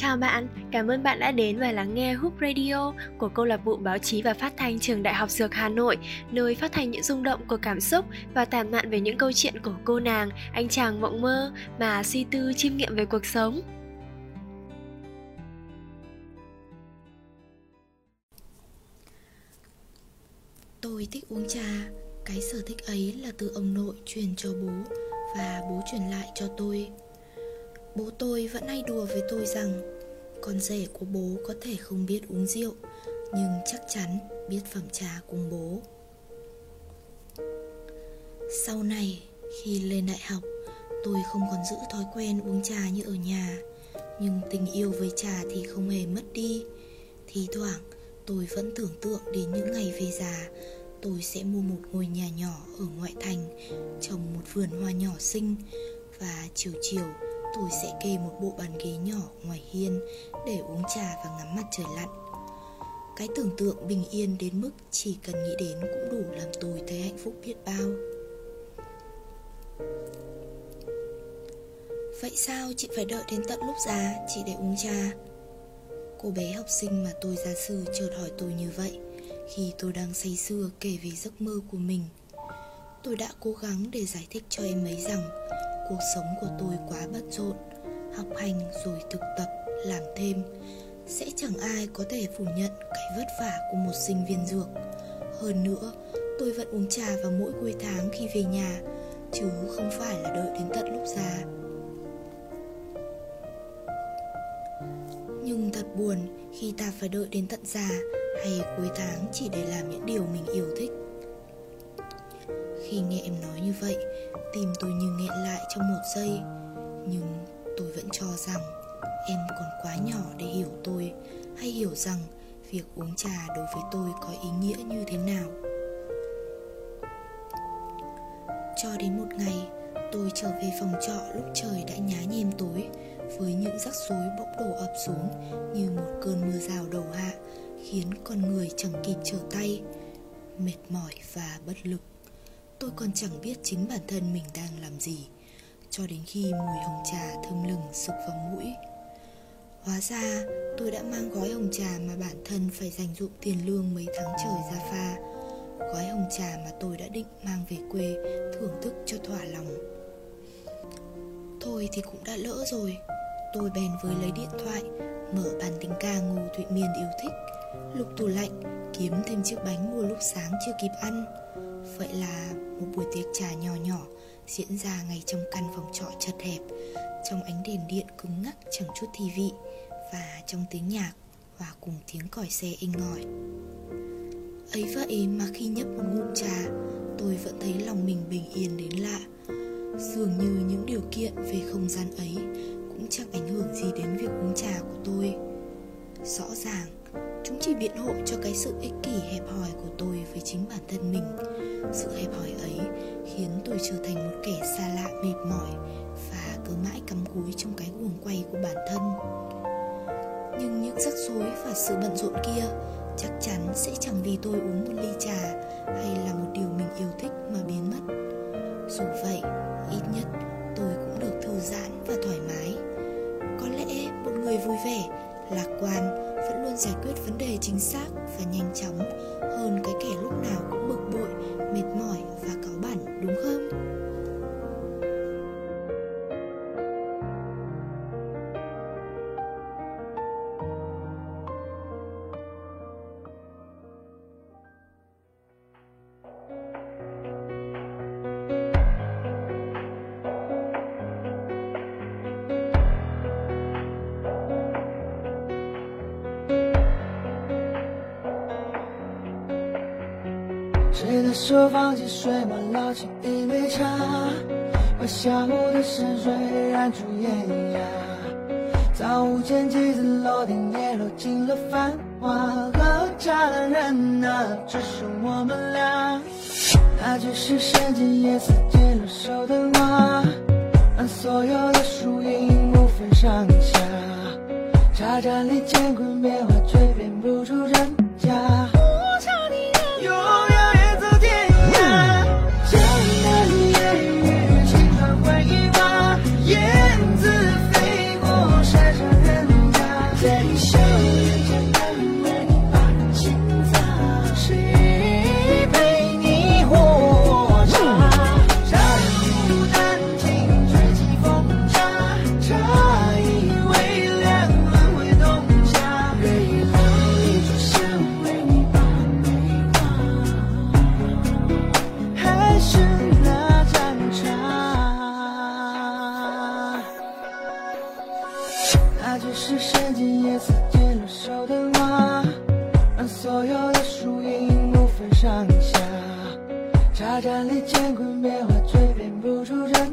Chào bạn, cảm ơn bạn đã đến và lắng nghe Hoop Radio của câu lạc bộ báo chí và phát thanh trường Đại học Dược Hà Nội, nơi phát thanh những rung động của cảm xúc và tản mạn về những câu chuyện của cô nàng, anh chàng mộng mơ mà suy tư chiêm nghiệm về cuộc sống. Tôi thích uống trà, cái sở thích ấy là từ ông nội truyền cho bố và bố truyền lại cho tôi. Bố tôi vẫn hay đùa với tôi rằng con rể của bố có thể không biết uống rượu nhưng chắc chắn biết phẩm trà cùng bố. Sau này, khi lên đại học, tôi không còn giữ thói quen uống trà như ở nhà, nhưng tình yêu với trà thì không hề mất đi. Thì thoảng, tôi vẫn tưởng tượng đến những ngày về già, tôi sẽ mua một ngôi nhà nhỏ ở ngoại thành, trồng một vườn hoa nhỏ xinh và chiều chiều tôi sẽ kê một bộ bàn ghế nhỏ ngoài hiên để uống trà và ngắm mặt trời lặn. Cái tưởng tượng bình yên đến mức chỉ cần nghĩ đến cũng đủ làm tôi thấy hạnh phúc biết bao. Vậy sao chị phải đợi đến tận lúc già chị để uống trà? Cô bé học sinh mà tôi gia sư chợt hỏi tôi như vậy khi tôi đang say sưa kể về giấc mơ của mình. Tôi đã cố gắng để giải thích cho em ấy rằng cuộc sống của tôi quá bận rộn, học hành rồi thực tập, làm thêm. Sẽ chẳng ai có thể phủ nhận cái vất vả của một sinh viên dược. Hơn nữa, tôi vẫn uống trà vào mỗi cuối tháng khi về nhà, chứ không phải là đợi đến tận lúc già. Nhưng thật buồn khi ta phải đợi đến tận già hay cuối tháng chỉ để làm những điều mình yêu thích khi nghe em nói như vậy Tim tôi như nghẹn lại trong một giây. Nhưng tôi vẫn cho rằng Em còn quá nhỏ để hiểu tôi, Hay hiểu rằng Việc uống trà đối với tôi có ý nghĩa như thế nào. Cho đến một ngày, Tôi trở về phòng trọ lúc trời đã nhá nhem tối, Với những rắc rối bỗng đổ ập xuống Như một cơn mưa rào đầu hạ, Khiến con người chẳng kịp trở tay. Mệt mỏi và bất lực. Tôi còn chẳng biết chính bản thân mình đang làm gì. Cho đến khi mùi hồng trà thơm lừng sục vào mũi. Hóa ra, tôi đã mang gói hồng trà mà bản thân phải dành dụm tiền lương mấy tháng trời ra pha. Gói hồng trà mà tôi đã định mang về quê thưởng thức cho thỏa lòng. Thôi thì cũng đã lỡ rồi. Tôi bèn với lấy điện thoại, Mở bản tình ca Ngô Thụy Miên yêu thích. Lục tủ lạnh, Kiếm thêm chiếc bánh mua lúc sáng chưa kịp ăn. Vậy là một buổi tiệc trà nhỏ nhỏ diễn ra ngay trong căn phòng trọ chật hẹp. Trong ánh đèn điện cứng ngắc chẳng chút thi vị và trong tiếng nhạc hòa cùng tiếng còi xe inh ỏi. Ấy vậy mà khi nhấp một ngụm trà, tôi vẫn thấy lòng mình bình yên đến lạ. Dường như những điều kiện về không gian ấy cũng chẳng ảnh hưởng gì đến việc uống trà của tôi. Rõ ràng, chúng chỉ biện hộ cho cái sự ích kỷ hẹp hòi của tôi với chính bản thân mình sự hẹp hòi ấy khiến tôi trở thành một kẻ xa lạ mệt mỏi và cứ mãi cắm cúi trong cái guồng quay của bản thân. Nhưng những rắc rối và sự bận rộn kia chắc chắn sẽ chẳng vì tôi uống một ly trà 谁的手放进水满捞起一杯茶，把下午的深睡染出艳压。早午间几子楼顶也落进了繁华，喝茶的人啊，只剩我们俩。那只是深间夜色渐落手的花，让所有的树影不分上下。茶盏里乾坤变化，却变不出上下茶盏里乾坤变化却辨不出真